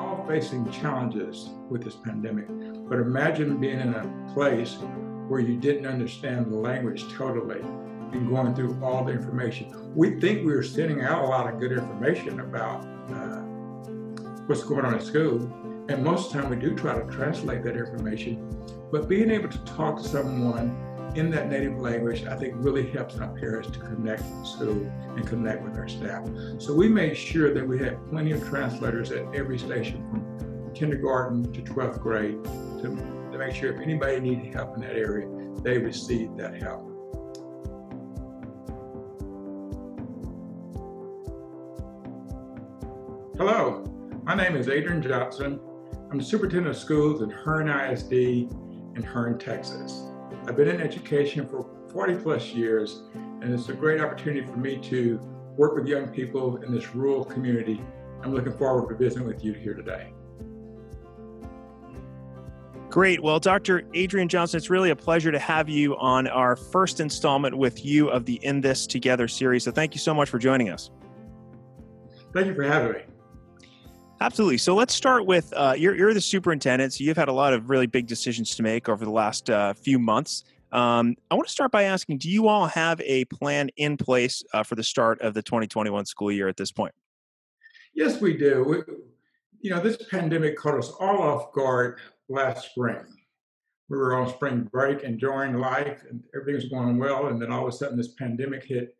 all facing challenges with this pandemic, but imagine being in a place where you didn't understand the language totally and going through all the information. We think we are sending out a lot of good information about uh, what's going on in school, and most of the time we do try to translate that information, but being able to talk to someone in that native language, I think really helps our parents to connect with school and connect with our staff. So we made sure that we had plenty of translators at every station from kindergarten to 12th grade to, to make sure if anybody needed help in that area, they received that help. Hello, my name is Adrian Johnson. I'm the superintendent of schools at Hearne ISD in Hearne, Texas. I've been in education for 40 plus years, and it's a great opportunity for me to work with young people in this rural community. I'm looking forward to visiting with you here today. Great. Well, Dr. Adrian Johnson, it's really a pleasure to have you on our first installment with you of the In This Together series. So thank you so much for joining us. Thank you for having me. Absolutely. So let's start with uh, you're, you're the superintendent, so you've had a lot of really big decisions to make over the last uh, few months. Um, I want to start by asking Do you all have a plan in place uh, for the start of the 2021 school year at this point? Yes, we do. We, you know, this pandemic caught us all off guard last spring. We were on spring break, enjoying life, and everything was going well. And then all of a sudden, this pandemic hit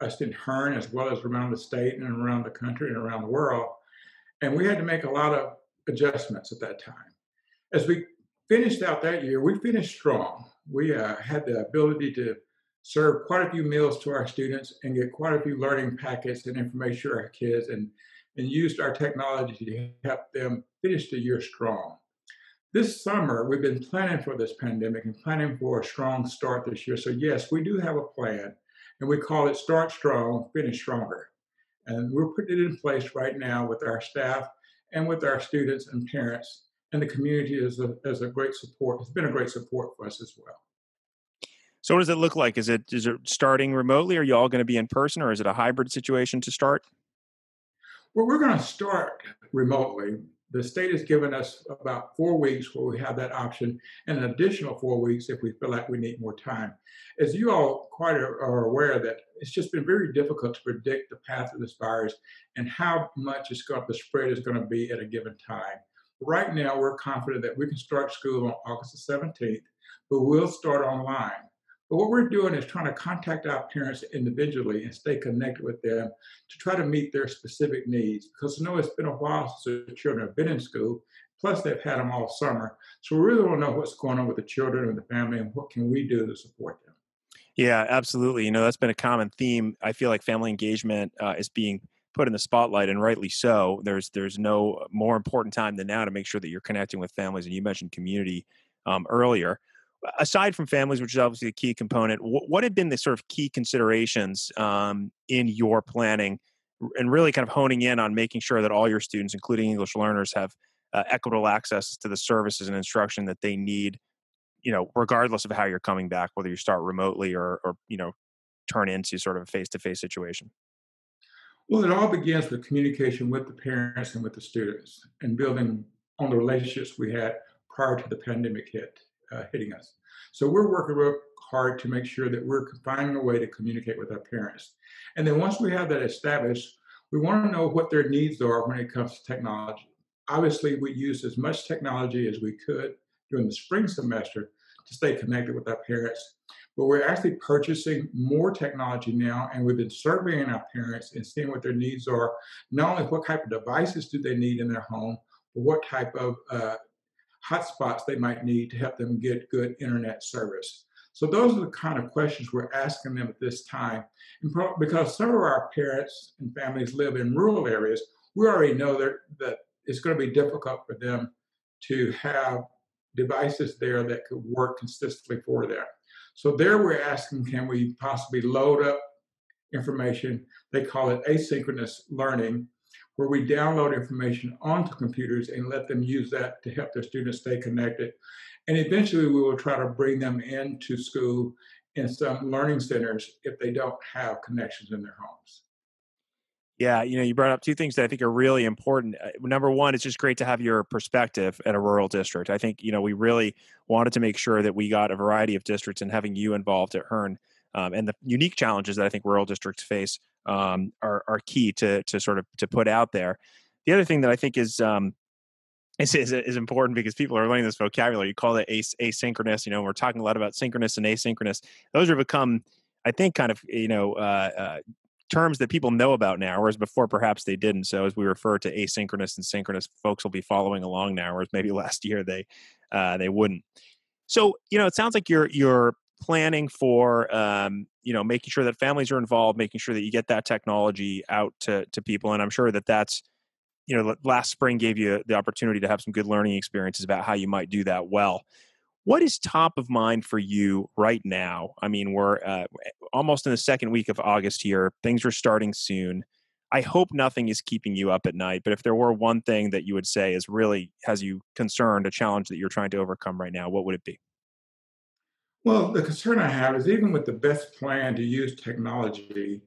us in Hearne as well as around the state and around the country and around the world. And we had to make a lot of adjustments at that time. As we finished out that year, we finished strong. We uh, had the ability to serve quite a few meals to our students and get quite a few learning packets and information to our kids and, and used our technology to help them finish the year strong. This summer, we've been planning for this pandemic and planning for a strong start this year. So, yes, we do have a plan, and we call it Start Strong, Finish Stronger. And we're putting it in place right now with our staff and with our students and parents. And the community is a, is a great support. It's been a great support for us as well. So what does it look like? Is it is it starting remotely? Are you all going to be in person or is it a hybrid situation to start? Well, we're going to start remotely the state has given us about four weeks where we have that option and an additional four weeks if we feel like we need more time. As you all quite are aware that it's just been very difficult to predict the path of this virus and how much it's going, the spread is going to be at a given time. Right now, we're confident that we can start school on August the 17th, but we'll start online. But what we're doing is trying to contact our parents individually and stay connected with them to try to meet their specific needs. Because I know it's been a while since the children have been in school, plus they've had them all summer. So we really want to know what's going on with the children and the family and what can we do to support them. Yeah, absolutely. You know, that's been a common theme. I feel like family engagement uh, is being put in the spotlight and rightly so there's there's no more important time than now to make sure that you're connecting with families and you mentioned community um, earlier aside from families, which is obviously a key component, what, have been the sort of key considerations um, in your planning and really kind of honing in on making sure that all your students, including English learners, have uh, equitable access to the services and instruction that they need, you know, regardless of how you're coming back, whether you start remotely or, or you know, turn into sort of a face-to-face situation? Well, it all begins with communication with the parents and with the students and building on the relationships we had prior to the pandemic hit uh, hitting us. So we're working real hard to make sure that we're finding a way to communicate with our parents. And then once we have that established, we want to know what their needs are when it comes to technology. Obviously, we used as much technology as we could during the spring semester to stay connected with our parents. But we're actually purchasing more technology now, and we've been surveying our parents and seeing what their needs are. Not only what type of devices do they need in their home, but what type of uh, hotspots they might need to help them get good internet service. So those are the kind of questions we're asking them at this time. And because some of our parents and families live in rural areas, we already know that, that it's going to be difficult for them to have devices there that could work consistently for them. So there we're asking, can we possibly load up information? They call it asynchronous learning, where we download information onto computers and let them use that to help their students stay connected. And eventually we will try to bring them into school in some learning centers if they don't have connections in their homes. Yeah, you know, you brought up two things that I think are really important. Uh, number one, it's just great to have your perspective at a rural district. I think, you know, we really wanted to make sure that we got a variety of districts and having you involved at Hearne um, and the unique challenges that I think rural districts face um, are, are key to, to sort of to put out there. The other thing that I think is, um, is, is, is important because people are learning this vocabulary. You call it as- asynchronous. You know, we're talking a lot about synchronous and asynchronous. Those have become I think kind of you know uh, uh, terms that people know about now, whereas before perhaps they didn't. So as we refer to asynchronous and synchronous, folks will be following along now, whereas maybe last year they uh, they wouldn't. So you know, it sounds like you're you're planning for um, you know making sure that families are involved, making sure that you get that technology out to to people, and I'm sure that that's you know last spring gave you the opportunity to have some good learning experiences about how you might do that well. What is top of mind for you right now? I mean, we're uh, almost in the second week of August here. Things are starting soon. I hope nothing is keeping you up at night, but if there were one thing that you would say is really has you concerned, a challenge that you're trying to overcome right now, what would it be? Well, the concern I have is even with the best plan to use technology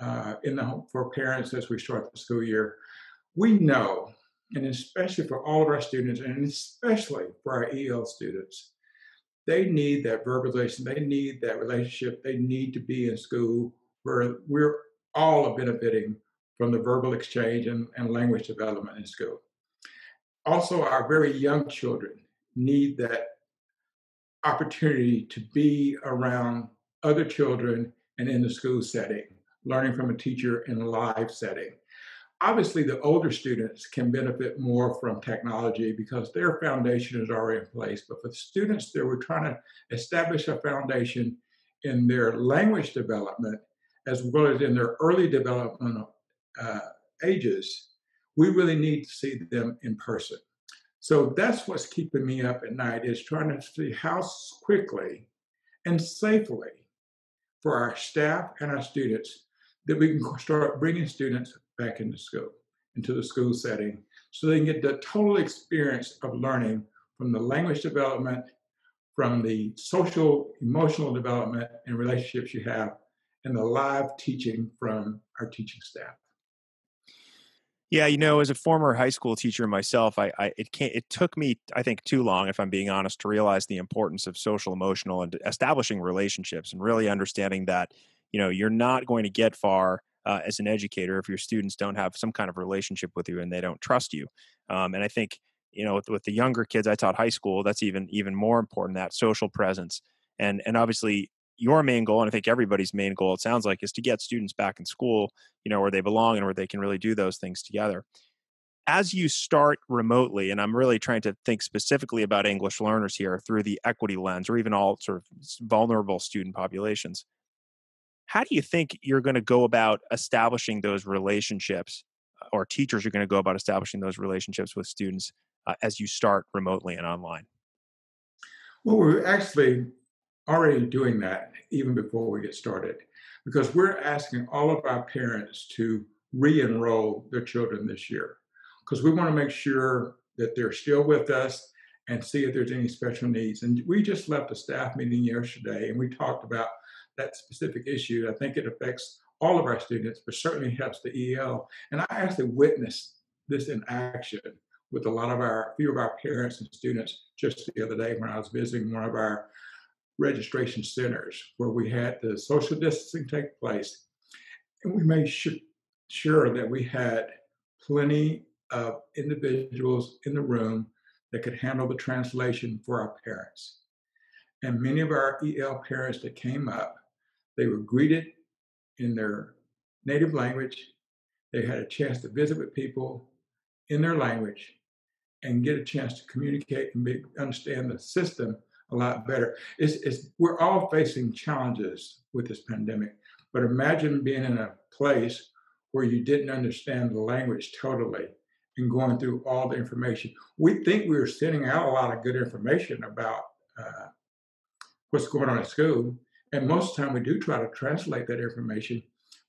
uh, in the for parents as we start the school year, we know, and especially for all of our students, and especially for our EL students, they need that verbalization. They need that relationship. They need to be in school where we're all benefiting from the verbal exchange and, and language development in school. Also, our very young children need that opportunity to be around other children and in the school setting, learning from a teacher in a live setting. Obviously the older students can benefit more from technology because their foundation is already in place but for the students that we're trying to establish a foundation in their language development as well as in their early developmental uh, ages we really need to see them in person so that's what's keeping me up at night is trying to see how quickly and safely for our staff and our students that we can start bringing students back into school, into the school setting, so they can get the total experience of learning from the language development, from the social, emotional development and relationships you have, and the live teaching from our teaching staff. Yeah, you know, as a former high school teacher myself, I, I it can't. It took me, I think, too long, if I'm being honest, to realize the importance of social, emotional, and establishing relationships, and really understanding that you know you're not going to get far uh, as an educator if your students don't have some kind of relationship with you and they don't trust you. Um, and I think you know with, with, the younger kids, I taught high school. That's even even more important. That social presence and and obviously your main goal, and I think everybody's main goal, it sounds like, is to get students back in school, you know, where they belong and where they can really do those things together. As you start remotely, and I'm really trying to think specifically about English learners here through the equity lens, or even all sort of vulnerable student populations how do you think you're going to go about establishing those relationships uh, or teachers are going to go about establishing those relationships with students uh, as you start remotely and online well we're actually already doing that even before we get started because we're asking all of our parents to re-enroll their children this year because we want to make sure that they're still with us and see if there's any special needs and we just left a staff meeting yesterday and we talked about that specific issue. I think it affects all of our students, but certainly helps the EL. And I actually witnessed this in action with a lot of our few of our parents and students just the other day when I was visiting one of our registration centers where we had the social distancing take place. And we made sure, that we had plenty of individuals in the room that could handle the translation for our parents. And many of our EL parents that came up they were greeted in their native language. They had a chance to visit with people in their language and get a chance to communicate and be, understand the system a lot better. It's, it's, we're all facing challenges with this pandemic, but imagine being in a place where you didn't understand the language totally and going through all the information. We think we were sending out a lot of good information about uh, what's going on at school, and most of the time, we do try to translate that information.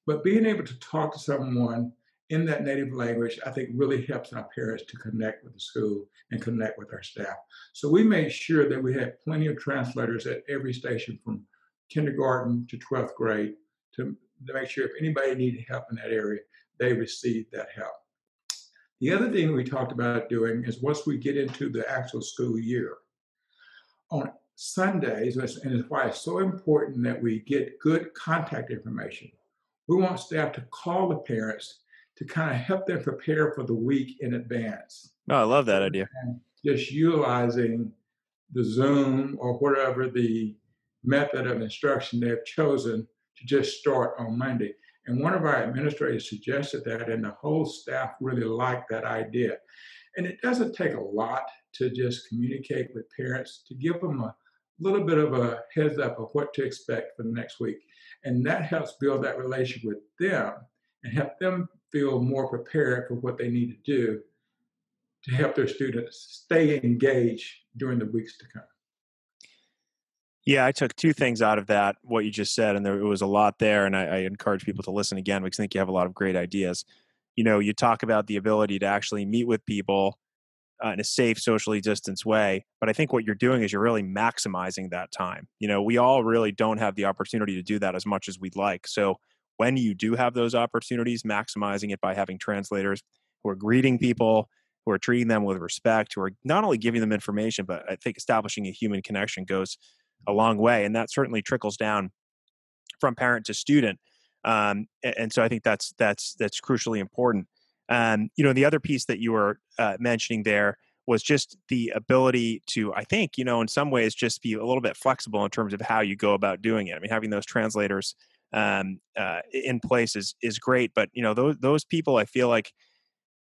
But being able to talk to someone in that native language, I think really helps our parents to connect with the school and connect with our staff. So we made sure that we had plenty of translators at every station from kindergarten to 12th grade to, to make sure if anybody needed help in that area, they received that help. The other thing we talked about doing is once we get into the actual school year, on Sundays, and it's why it's so important that we get good contact information. We want staff to call the parents to kind of help them prepare for the week in advance. Oh, I love that idea. And just utilizing the Zoom or whatever the method of instruction they've chosen to just start on Monday. And one of our administrators suggested that, and the whole staff really liked that idea. And it doesn't take a lot to just communicate with parents to give them a little bit of a heads up of what to expect for the next week. And that helps build that relationship with them and help them feel more prepared for what they need to do to help their students stay engaged during the weeks to come. Yeah, I took two things out of that, what you just said, and there was a lot there. And I, I, encourage people to listen again because I think you have a lot of great ideas. You know, you talk about the ability to actually meet with people uh, in a safe, socially distanced way. But I think what you're doing is you're really maximizing that time. You know, we all really don't have the opportunity to do that as much as we'd like. So when you do have those opportunities, maximizing it by having translators who are greeting people, who are treating them with respect, who are not only giving them information, but I think establishing a human connection goes a long way, and that certainly trickles down from parent to student. Um, and so I think that's that's that's crucially important. Um, you know, the other piece that you were uh, mentioning there was just the ability to, I think, you know, in some ways, just be a little bit flexible in terms of how you go about doing it. I mean, having those translators um, uh, in place is is great, but you know, those those people, I feel like,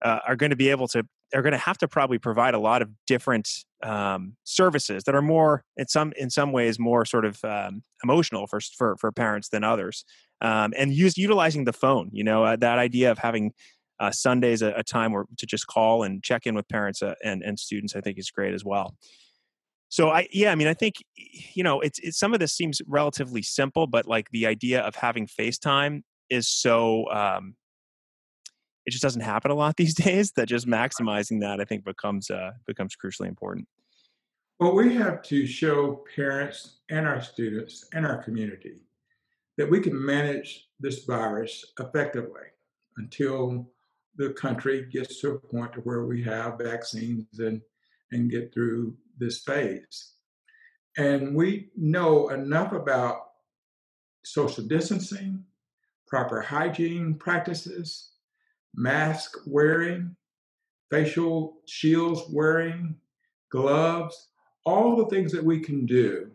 uh, are going to be able to are going to have to probably provide a lot of different um, services that are more in some in some ways more sort of um, emotional for, for for parents than others. Um, and use utilizing the phone you know uh, that idea of having uh, sundays a, a, time where to just call and check in with parents uh, and and students i think is great as well so i yeah i mean i think you know it's, it's some of this seems relatively simple but like the idea of having facetime is so um, it just doesn't happen a lot these days that just maximizing that i think becomes uh, becomes crucially important. Well we have to show parents and our students and our community that we can manage this virus effectively until the country gets to a point to where we have vaccines and and get through this phase and we know enough about social distancing proper hygiene practices mask wearing, facial shields wearing, gloves, all the things that we can do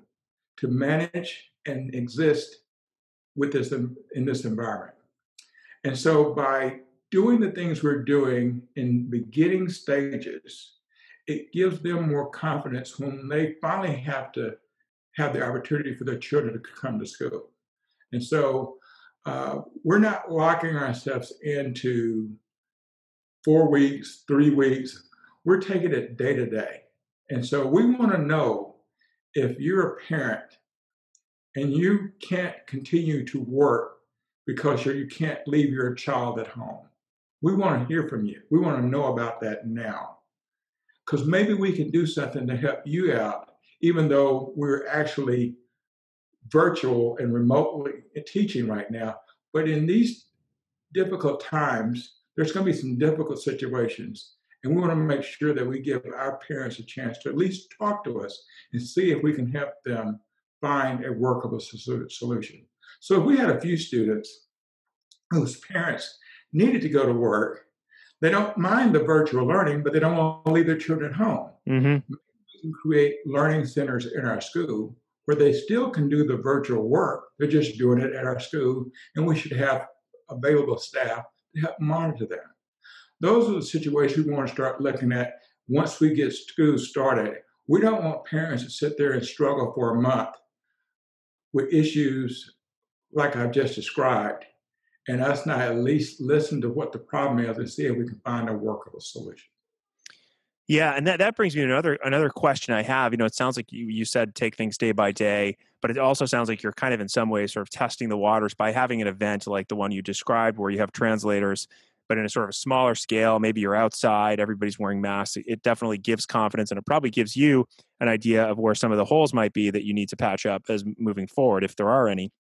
to manage and exist with this in this environment. And so by doing the things we're doing in beginning stages, it gives them more confidence when they finally have to have the opportunity for their children to come to school. And so uh, we're not locking ourselves into four weeks, three weeks. We're taking it day to day. And so we want to know if you're a parent and you can't continue to work because you can't leave your child at home. We want to hear from you. We want to know about that now. Because maybe we can do something to help you out, even though we're actually virtual and remotely teaching right now. But in these difficult times, there's going to be some difficult situations. And we want to make sure that we give our parents a chance to at least talk to us and see if we can help them find a workable solution. So if we had a few students whose parents needed to go to work, they don't mind the virtual learning, but they don't want to leave their children home. Mm-hmm. We can create learning centers in our school where they still can do the virtual work. They're just doing it at our school, and we should have available staff to help monitor them. Those are the situations we want to start looking at once we get school started. We don't want parents to sit there and struggle for a month with issues like I've just described, and us not at least listen to what the problem is and see if we can find a workable solution. Yeah, and that, that brings me to another another question I have. You know, it sounds like you, you said take things day by day, but it also sounds like you're kind of in some ways sort of testing the waters by having an event like the one you described where you have translators, but in a sort of a smaller scale. Maybe you're outside, everybody's wearing masks. It definitely gives confidence, and it probably gives you an idea of where some of the holes might be that you need to patch up as moving forward, if there are any.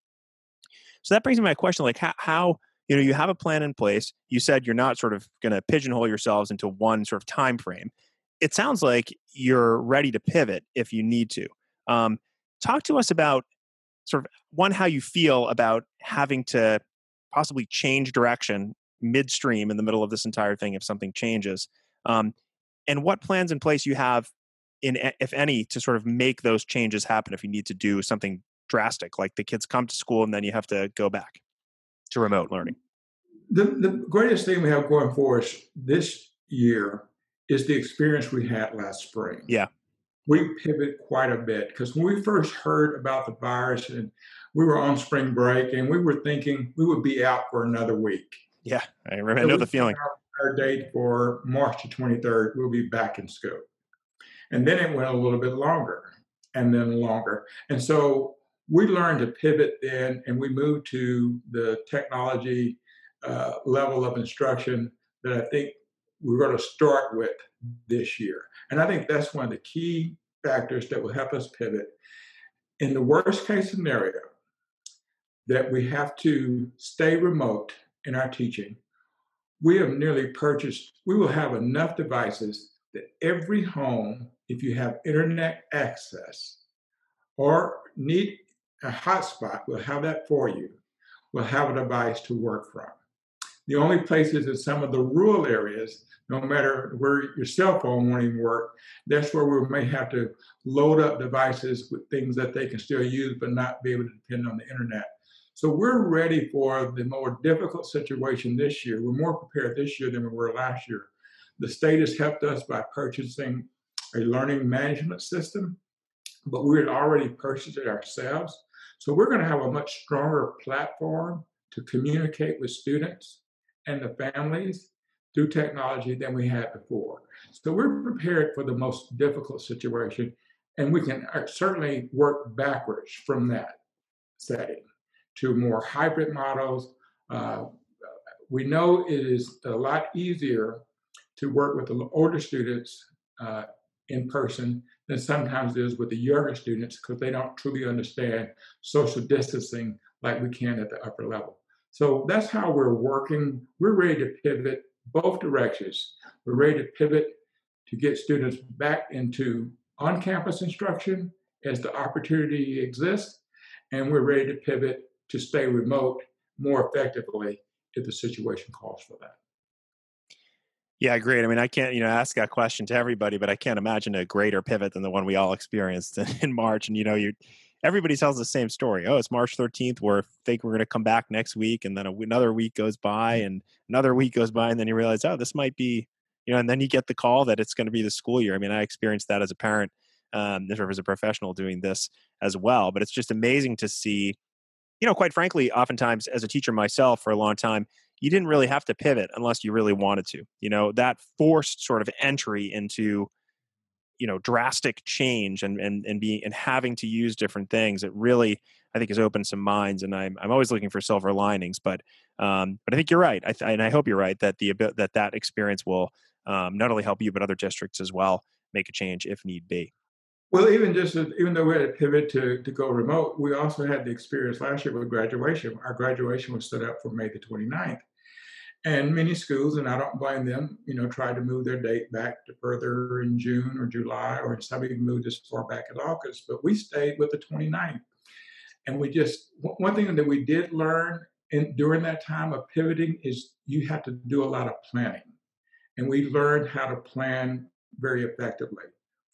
So that brings me to my question: like how, how you know you have a plan in place. You said you're not sort of going to pigeonhole yourselves into one sort of time frame. It sounds like you're ready to pivot if you need to. Um, talk to us about sort of one how you feel about having to possibly change direction midstream in the middle of this entire thing if something changes um, and what plans in place you have in if any to sort of make those changes happen if you need to do something drastic like the kids come to school and then you have to go back to remote learning the, the greatest thing we have going for us this year is the experience we had last spring yeah we pivot quite a bit because when we first heard about the virus and we were on spring break and we were thinking we would be out for another week. Yeah, I remember. So know the feeling. Our, our date for March the 23rd, we'll be back in school. And then it went a little bit longer and then longer. And so we learned to pivot then and we moved to the technology uh, level of instruction that I think we're going to start with this year. And I think that's one of the key factors that will help us pivot. In the worst case scenario, that we have to stay remote in our teaching, we have nearly purchased, we will have enough devices that every home, if you have internet access or need a hotspot, will have that for you, will have a device to work from. The only places in some of the rural areas no matter where your cell phone won't even work. That's where we may have to load up devices with things that they can still use, but not be able to depend on the internet. So we're ready for the more difficult situation this year. We're more prepared this year than we were last year. The state has helped us by purchasing a learning management system, but we had already purchased it ourselves. So we're going to have a much stronger platform to communicate with students and the families through technology than we had before. So we're prepared for the most difficult situation, and we can uh, certainly work backwards from that setting to more hybrid models. Uh, we know it is a lot easier to work with the older students uh, in person than sometimes is with the younger students because they don't truly understand social distancing like we can at the upper level. So that's how we're working. We're ready to pivot both directions. We're ready to pivot to get students back into on campus instruction as the opportunity exists, and we're ready to pivot to stay remote more effectively if the situation calls for that. Yeah, great. I mean, I can't, you know, ask that question to everybody, but I can't imagine a greater pivot than the one we all experienced in March. And you know, you everybody tells the same story. Oh, it's March 13th. We're think we're going to come back next week, and then another week goes by, and another week goes by, and then you realize, oh, this might be, you know, and then you get the call that it's going to be the school year. I mean, I experienced that as a parent, um, as a professional doing this as well. But it's just amazing to see, you know, quite frankly, oftentimes as a teacher myself for a long time, you didn't really have to pivot unless you really wanted to. You know, that forced sort of entry into you know drastic change and and and being and having to use different things it really i think has opened some minds and i'm, I'm always looking for silver linings but um, but i think you're right I th- and i hope you're right that the that that experience will um, not only help you but other districts as well make a change if need be well, even just even though we had to pivot to, to go remote, we also had the experience last year with graduation. Our graduation was set up for May the 29th. And many schools, and I don't blame them, you know, tried to move their date back to further in June or July, or some even moved as far back as August. But we stayed with the 29th. And we just, one thing that we did learn in, during that time of pivoting is you have to do a lot of planning. And we learned how to plan very effectively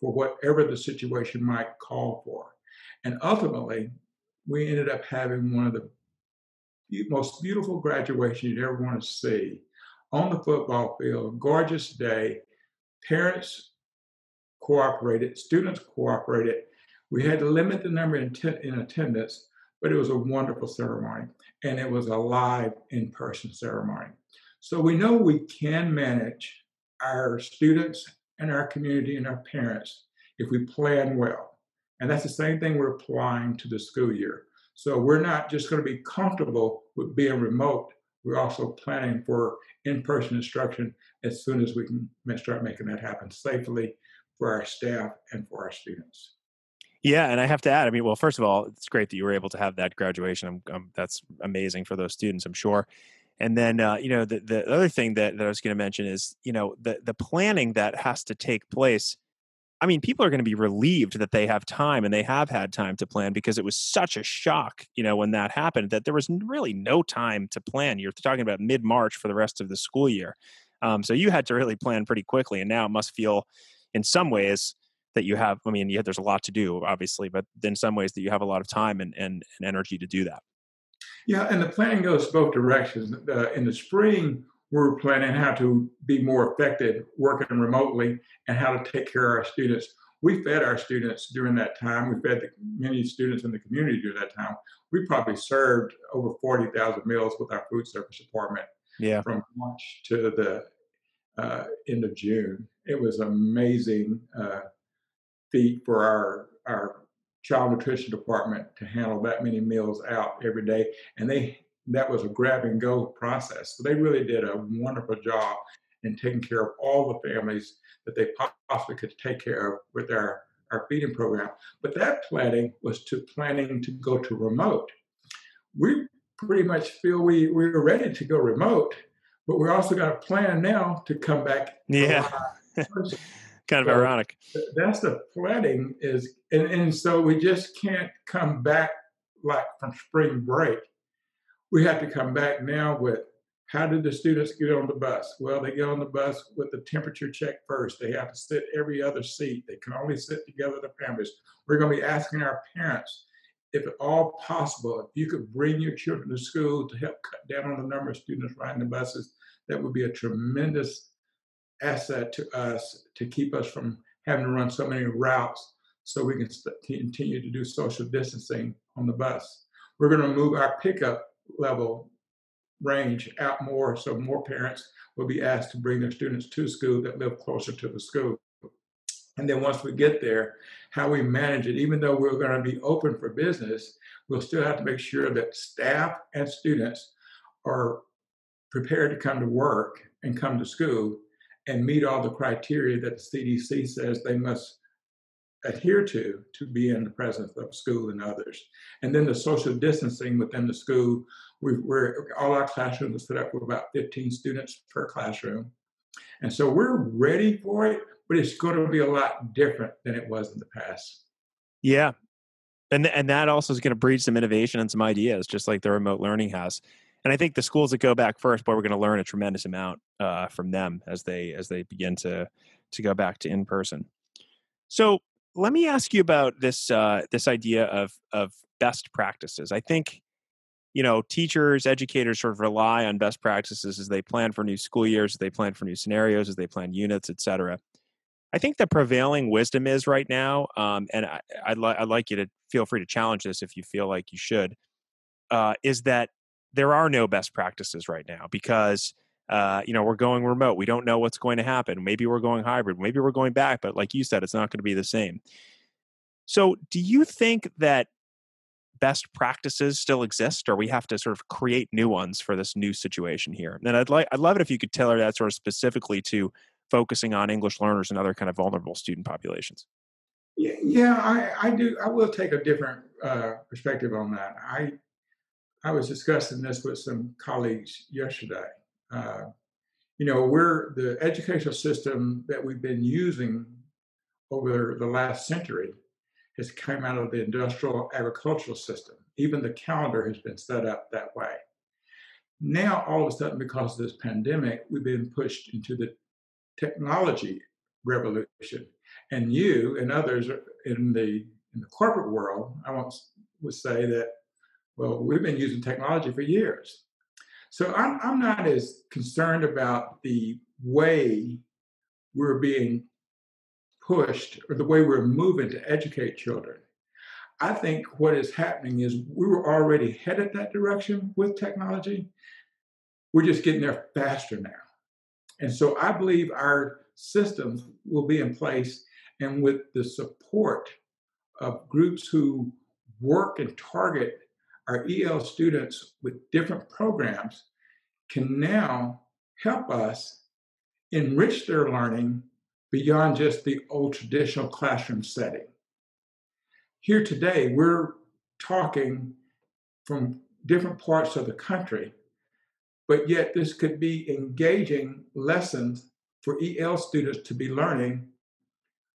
for whatever the situation might call for. And ultimately, we ended up having one of the most beautiful graduation you'd ever want to see on the football field, gorgeous day. Parents cooperated, students cooperated. We had to limit the number in, t- in attendance, but it was a wonderful ceremony and it was a live in person ceremony. So we know we can manage our students and our community and our parents if we plan well. And that's the same thing we're applying to the school year. So we're not just going to be comfortable with being remote. We're also planning for in-person instruction as soon as we can start making that happen safely for our staff and for our students. Yeah, and I have to add, I mean, well, first of all, it's great that you were able to have that graduation. I'm, I'm, that's amazing for those students, I'm sure. And then, uh, you know, the, the other thing that, that I was going to mention is, you know, the, the planning that has to take place. I mean, people are going to be relieved that they have time and they have had time to plan because it was such a shock, you know, when that happened that there was really no time to plan. You're talking about mid March for the rest of the school year. Um, so you had to really plan pretty quickly. And now it must feel, in some ways, that you have. I mean, yeah, there's a lot to do, obviously, but in some ways that you have a lot of time and, and, and energy to do that. Yeah, and the planning goes both directions. Uh, in the spring, we're planning how to be more effective working remotely and how to take care of our students. We fed our students during that time. We fed the, many students in the community during that time. We probably served over 40,000 meals with our food service department yeah. from March to the uh, end of June. It was amazing uh, feat for our, our child nutrition department to handle that many meals out every day. And they that was a grab and go process. So they really did a wonderful job in taking care of all the families that they possibly could take care of with our, our feeding program. But that planning was to planning to go to remote. We pretty much feel we, we're ready to go remote, but we're also got a plan now to come back. Yeah. kind of so ironic. That's the planning is, and, and so we just can't come back like from spring break. We have to come back now with how did the students get on the bus? Well, they get on the bus with the temperature check first. They have to sit every other seat. They can only sit together, the families. We're going to be asking our parents, if at all possible, if you could bring your children to school to help cut down on the number of students riding the buses, that would be a tremendous asset to us to keep us from having to run so many routes so we can continue to do social distancing on the bus. We're going to move our pickup level range out more so more parents will be asked to bring their students to school that live closer to the school. And then once we get there, how we manage it, even though we're going to be open for business, we'll still have to make sure that staff and students are prepared to come to work and come to school and meet all the criteria that the CDC says they must adhere to to be in the presence of school and others. And then the social distancing within the school, we, are all our classrooms are set up with about 15 students per classroom. And so we're ready for it, but it's going to be a lot different than it was in the past. Yeah. And, and that also is going to breed some innovation and some ideas, just like the remote learning has and I think the schools that go back first, boy, we're going to learn a tremendous amount uh, from them as they as they begin to to go back to in person. So let me ask you about this uh, this idea of of best practices. I think you know teachers, educators sort of rely on best practices as they plan for new school years, as they plan for new scenarios, as they plan units, et cetera. I think the prevailing wisdom is right now, um, and I, would li- I'd like you to feel free to challenge this if you feel like you should, uh, is that there are no best practices right now because uh, you know we're going remote we don't know what's going to happen maybe we're going hybrid maybe we're going back but like you said it's not going to be the same. So do you think that best practices still exist or we have to sort of create new ones for this new situation here? And i'd like i'd love it if you could tailor that sort of specifically to focusing on english learners and other kind of vulnerable student populations. Yeah, yeah I, I do i will take a different uh, perspective on that. I I was discussing this with some colleagues yesterday. Uh, you know, we're the educational system that we've been using over the last century has come out of the industrial agricultural system. Even the calendar has been set up that way. Now, all of a sudden, because of this pandemic, we've been pushed into the technology revolution. And you and others in the in the corporate world, I want would say that well, we've been using technology for years. So I'm, I'm not as concerned about the way we're being pushed or the way we're moving to educate children. I think what is happening is we were already headed that direction with technology. We're just getting there faster now. And so I believe our systems will be in place and with the support of groups who work and target our EL students with different programs can now help us enrich their learning beyond just the old traditional classroom setting. Here today, we're talking from different parts of the country but yet this could be engaging lessons for EL students to be learning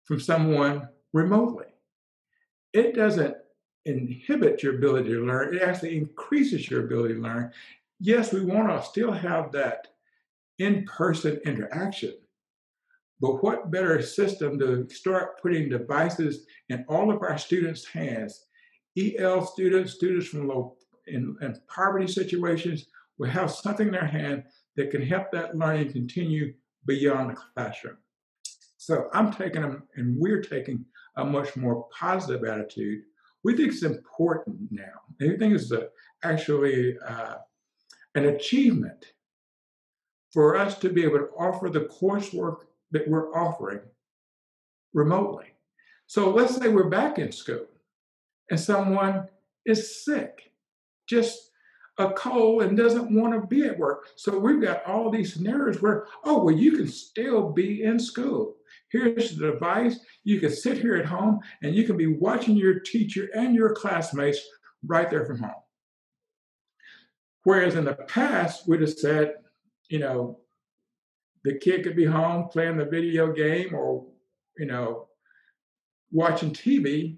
from someone remotely. It doesn't inhibit your ability to learn, it actually increases your ability to learn. Yes, we want to still have that in person interaction, but what better system to start putting devices in all of our students' hands? EL students, students from low in, in poverty situations will have something in their hand that can help that learning continue beyond the classroom. So I'm taking them, and we're taking a much more positive attitude. We think it's important now. We think it's a, actually uh, an achievement for us to be able to offer the coursework that we're offering remotely. So let's say we're back in school and someone is sick, just a cold and doesn't want to be at work. So we've got all these scenarios where, oh, well, you can still be in school. Here's the device. You can sit here at home and you can be watching your teacher and your classmates right there from home. Whereas in the past, we'd have said, you know, the kid could be home playing the video game or, you know, watching TV,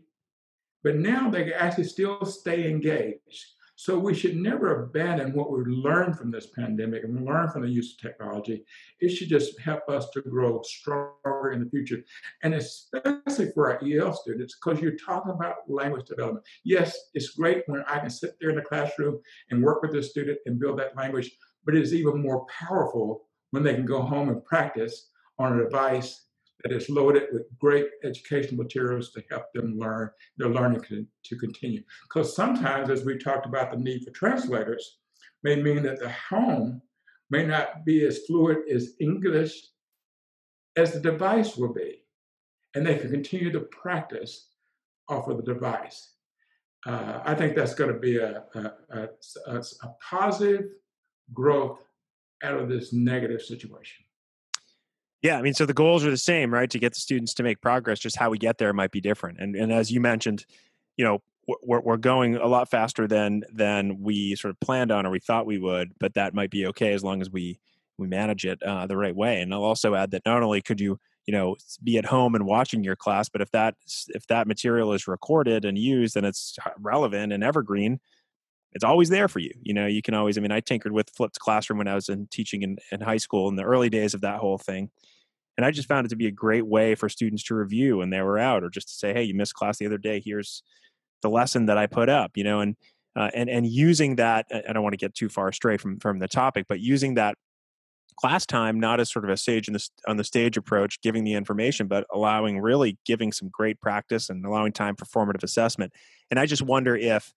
but now they can actually still stay engaged. So we should never abandon what we've learned from this pandemic and learn from the use of technology. It should just help us to grow stronger in the future. And especially for our EL students, because you're talking about language development. Yes, it's great when I can sit there in the classroom and work with the student and build that language, but it is even more powerful when they can go home and practice on a device that is loaded with great educational materials to help them learn, their learning to continue. Because sometimes, as we talked about the need for translators, may mean that the home may not be as fluid as English as the device will be. And they can continue to practice off of the device. Uh, I think that's going to be a, a, a, a positive growth out of this negative situation. Yeah, I mean, so the goals are the same, right? To get the students to make progress, just how we get there might be different. And and as you mentioned, you know, we're we're going a lot faster than than we sort of planned on or we thought we would, but that might be okay as long as we we manage it uh, the right way. And I'll also add that not only could you you know be at home and watching your class, but if that if that material is recorded and used and it's relevant and evergreen, it's always there for you. You know, you can always, I mean, I tinkered with flipped classroom when I was in teaching in, in high school in the early days of that whole thing. And I just found it to be a great way for students to review when they were out or just to say, hey, you missed class the other day. Here's the lesson that I put up, you know, and, uh, and, and using that, I don't want to get too far astray from, from the topic, but using that class time not as sort of a stage in the, on the stage approach, giving the information, but allowing really giving some great practice and allowing time for formative assessment. And I just wonder if,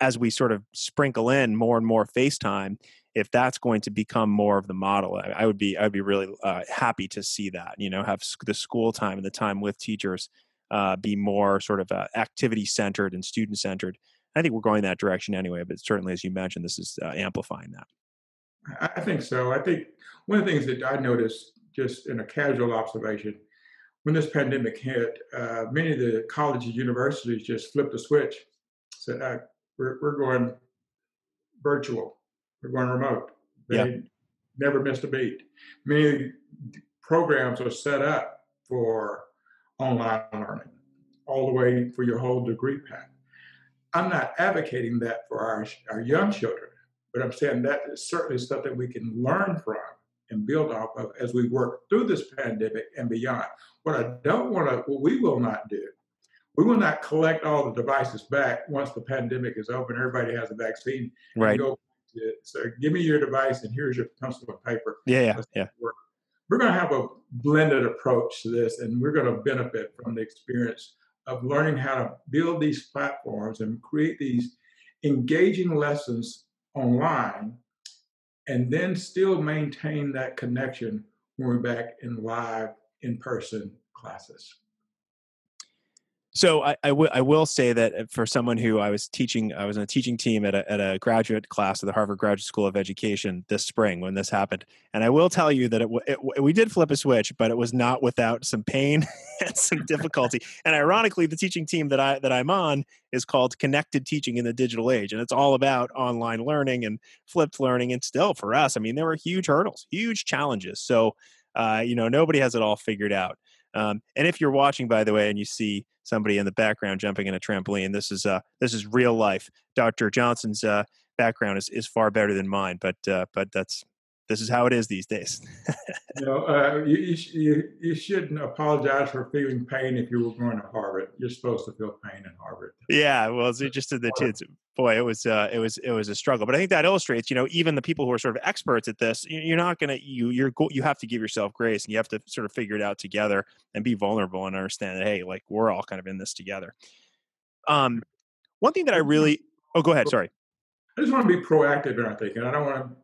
as we sort of sprinkle in more and more FaceTime, if that's going to become more of the model, I, I would be I'd be really uh, happy to see that. You know, have the school time and the time with teachers uh, be more sort of uh, activity centered and student centered. I think we're going that direction anyway, but certainly, as you mentioned, this is uh, amplifying that. I think so. I think one of the things that I noticed, just in a casual observation, when this pandemic hit, uh, many of the colleges, and universities just flipped a switch, said, we're, we're going virtual. We're going remote. They yeah. never missed a beat. Many programs are set up for online learning, all the way for your whole degree path. I'm not advocating that for our, our young children, but I'm saying that is certainly stuff that we can learn from and build off of as we work through this pandemic and beyond. What I don't want to, what we will not do we will not collect all the devices back once the pandemic is over and everybody has a vaccine. Right. Go so give me your device and here's your pencil and paper. Yeah, yeah, yeah. We're going to have a blended approach to this, and we're going to benefit from the experience of learning how to build these platforms and create these engaging lessons online, and then still maintain that connection when we're back in live, in-person classes. So I, I, w- I will say that uh, for someone who I was teaching, I was on a teaching team at a, at a graduate class at the Harvard Graduate School of Education this spring when this happened. And I will tell you that it, it, we did flip a switch, but it was not without some pain and some difficulty. and ironically, the teaching team that I that I'm on is called Connected Teaching in the Digital Age, and it's all about online learning and flipped learning. And still, for us, I mean, there were huge hurdles, huge challenges. So, uh, you know, nobody has it all figured out. Um, and if you're watching, by the way, and you see somebody in the background jumping in a trampoline, this is uh, this is real life. Dr. Johnson's uh, background is, is far better than mine, but uh, but that's this is how it is these days. you know, uh, you, you, you shouldn't apologize for feeling pain if you were going to Harvard. You're supposed to feel pain in Harvard. Yeah, well, it's just to the kids. Boy, it was uh, it was it was a struggle. But I think that illustrates, you know, even the people who are sort of experts at this, you're not gonna you you're you have to give yourself grace and you have to sort of figure it out together and be vulnerable and understand that hey, like we're all kind of in this together. Um, one thing that I really oh, go ahead. Sorry. I just want to be proactive in our thinking. I don't want to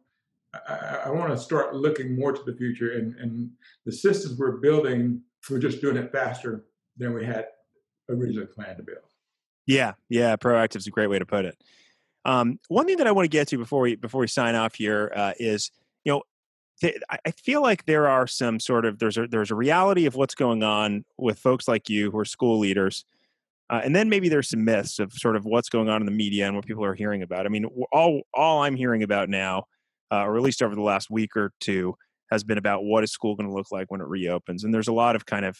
I, I want to start looking more to the future and, and the systems we're building, we're just doing it faster than we had originally planned to build. Yeah, yeah, proactive is a great way to put it. Um, one thing that I want to get to before we before we sign off here uh, is, you know, th- I feel like there are some sort of there's a there's a reality of what's going on with folks like you who are school leaders, uh, and then maybe there's some myths of sort of what's going on in the media and what people are hearing about. I mean, all all I'm hearing about now uh, or at least over the last week or two, has been about what is school going to look like when it reopens. And there's a lot of kind of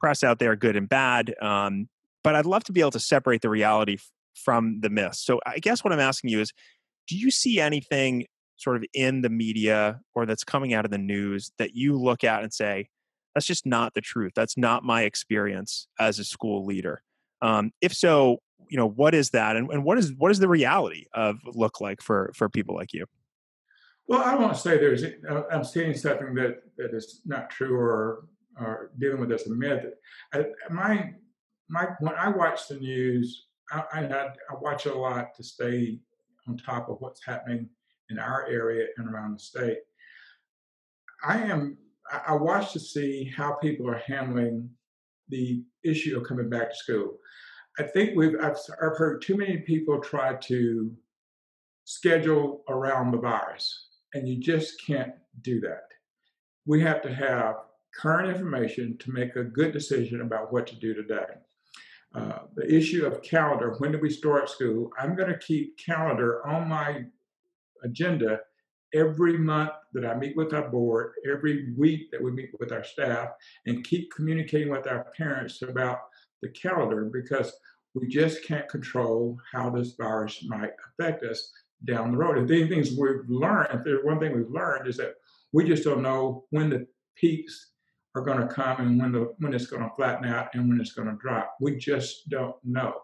press out there, good and bad. Um, but I'd love to be able to separate the reality f- from the myths. So I guess what I'm asking you is, do you see anything sort of in the media or that's coming out of the news that you look at and say, that's just not the truth. That's not my experience as a school leader. Um, if so, you know, what is that, and, and what is what is the reality of look like for for people like you? Well, I won't say there's. Uh, I'm saying something that that is not true or or dealing with as a myth. I, my my when I watch the news, I, I, I watch a lot to stay on top of what's happening in our area and around the state. I am. I watch to see how people are handling the issue of coming back to school. I think we've. I've, I've heard too many people try to schedule around the virus and you just can't do that. We have to have current information to make a good decision about what to do today. Uh, the issue of calendar, when do we start school? I'm going to keep calendar on my agenda every month that I meet with our board, every week that we meet with our staff, and keep communicating with our parents about the calendar because we just can't control how this virus might affect us down the road. If the things we've learned, there's one thing we've learned is that we just don't know when the peaks are going to come and when the when it's going to flatten out and when it's going to drop. We just don't know.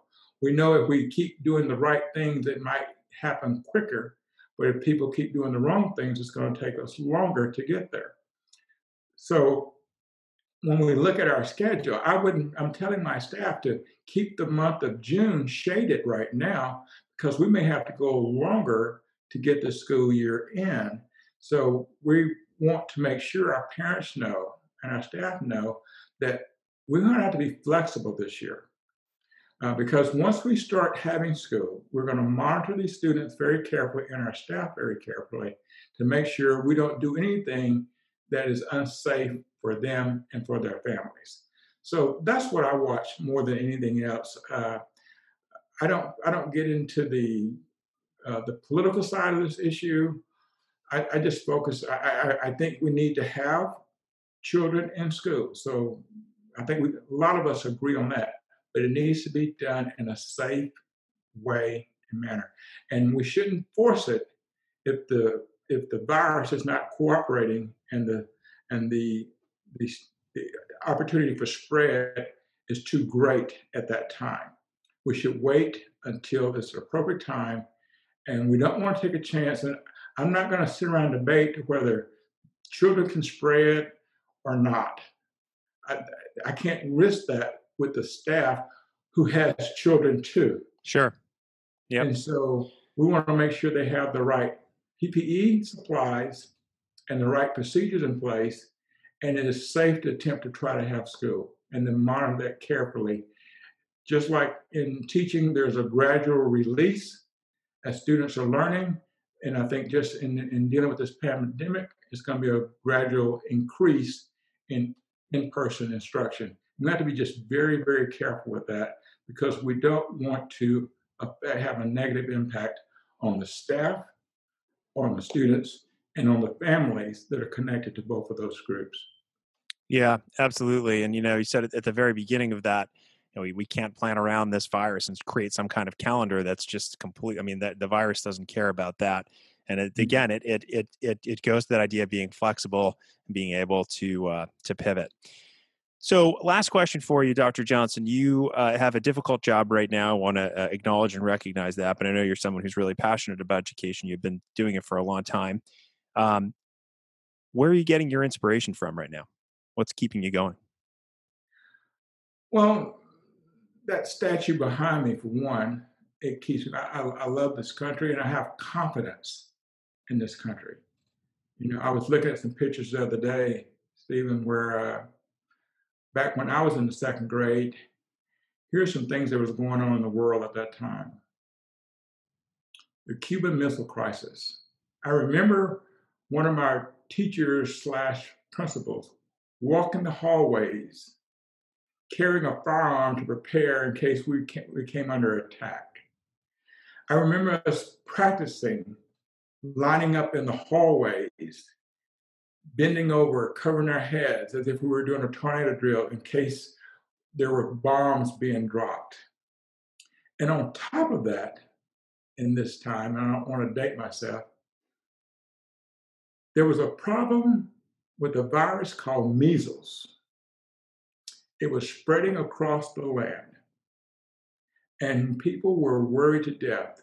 We know if we keep doing the right things, it might happen quicker. But if people keep doing the wrong things, it's going to take us longer to get there. So when we look at our schedule, I wouldn't, I'm telling my staff to keep the month of June shaded right now because we may have to go longer to get the school year in. So we want to make sure our parents know and our staff know that we're going to have to be flexible this year. Uh, because once we start having school, we're going to monitor these students very carefully and our staff very carefully to make sure we don't do anything that is unsafe for them and for their families. So that's what I watch more than anything else. Uh, I don't I don't get into the uh, the political side of this issue. I, I just focus. I, I, I, think we need to have children in school. So I think we, a lot of us agree on that. But it needs to be done in a safe way and manner, and we shouldn't force it if the if the virus is not cooperating and the and the the, the opportunity for spread is too great at that time. We should wait until it's appropriate time, and we don't want to take a chance. And I'm not going to sit around and debate whether children can spread or not. I, I can't risk that with the staff who has children too. Sure. Yeah. And so we want to make sure they have the right PPE supplies and the right procedures in place, and it is safe to attempt to try to have school and then monitor that carefully just like in teaching, there's a gradual release as students are learning. And I think just in, in dealing with this pandemic, it's going to be a gradual increase in in person instruction. We have to be just very, very careful with that because we don't want to uh, have a negative impact on the staff, or on the students, and on the families that are connected to both of those groups. Yeah, absolutely. And you know, you said at the very beginning of that, you know, we, we can't plan around this virus and create some kind of calendar that's just complete. I mean, that the virus doesn't care about that. And it, mm-hmm. again, it, it it it it goes to that idea of being flexible and being able to uh, to pivot. So, last question for you, Dr. Johnson. You uh, have a difficult job right now. I want to uh, acknowledge and recognize that, but I know you're someone who's really passionate about education. You've been doing it for a long time. Um, where are you getting your inspiration from right now? What's keeping you going? Well, that statue behind me, for one, it keeps me. I, I love this country and I have confidence in this country. You know, I was looking at some pictures the other day, Stephen, where uh, back when I was in the second grade, here's some things that was going on in the world at that time. The Cuban Missile Crisis. I remember one of my teachers slash principals walking the hallways carrying a firearm to prepare in case we came, we came under attack. I remember us practicing lining up in the hallways, bending over, covering our heads as if we were doing a tornado drill in case there were bombs being dropped. And on top of that, in this time, and I don't want to date myself, there was a problem with a virus called measles. It was spreading across the land, and people were worried to death.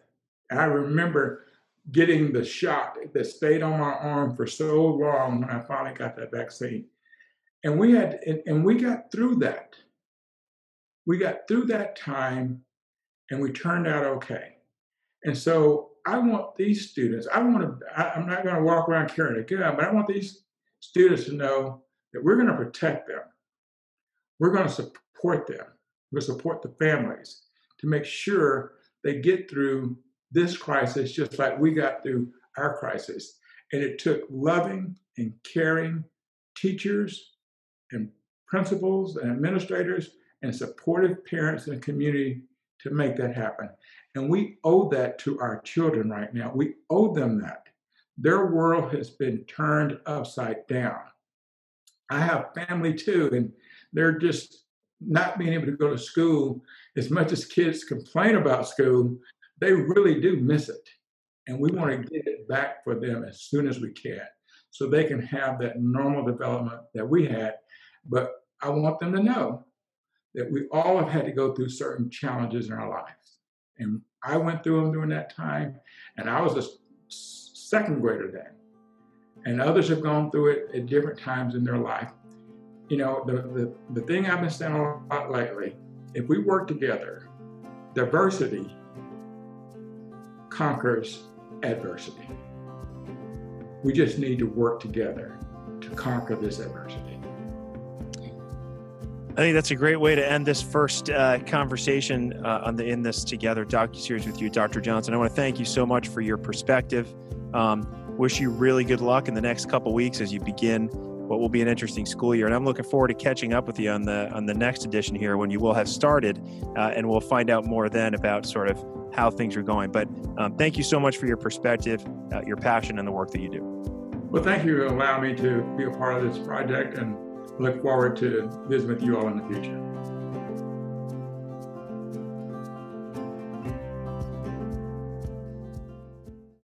I remember getting the shot that stayed on my arm for so long when I finally got that vaccine. And we had, and, we got through that. We got through that time and we turned out okay. And so I want these students, I want to, I, I'm not going to walk around carrying a gun, but I want these students to know that we're going to protect them. We're going to support them. We're going to support the families to make sure they get through this crisis just like we got through our crisis. And it took loving and caring teachers and principals and administrators and supportive parents and community to make that happen. And we owe that to our children right now. We owe them that. Their world has been turned upside down. I have family too, and they're just not being able to go to school as much as kids complain about school they really do miss it. And we want to get it back for them as soon as we can so they can have that normal development that we had. But I want them to know that we all have had to go through certain challenges in our lives. And I went through them during that time, and I was a second grader then. And others have gone through it at different times in their life. You know, the, the, the thing I've been saying a lot lately if we work together, diversity conquers adversity. We just need to work together to conquer this adversity. I think that's a great way to end this first uh, conversation uh, on the In This Together docu-series with you, Dr. Johnson. I want to thank you so much for your perspective. Um, wish you really good luck in the next couple weeks as you begin what will be an interesting school year. And I'm looking forward to catching up with you on the on the next edition here when you will have started, uh, and we'll find out more then about sort of how things are going. But um, thank you so much for your perspective, uh, your passion, and the work that you do. Well, thank you for allowing me to be a part of this project, and look forward to visiting with you all in the future.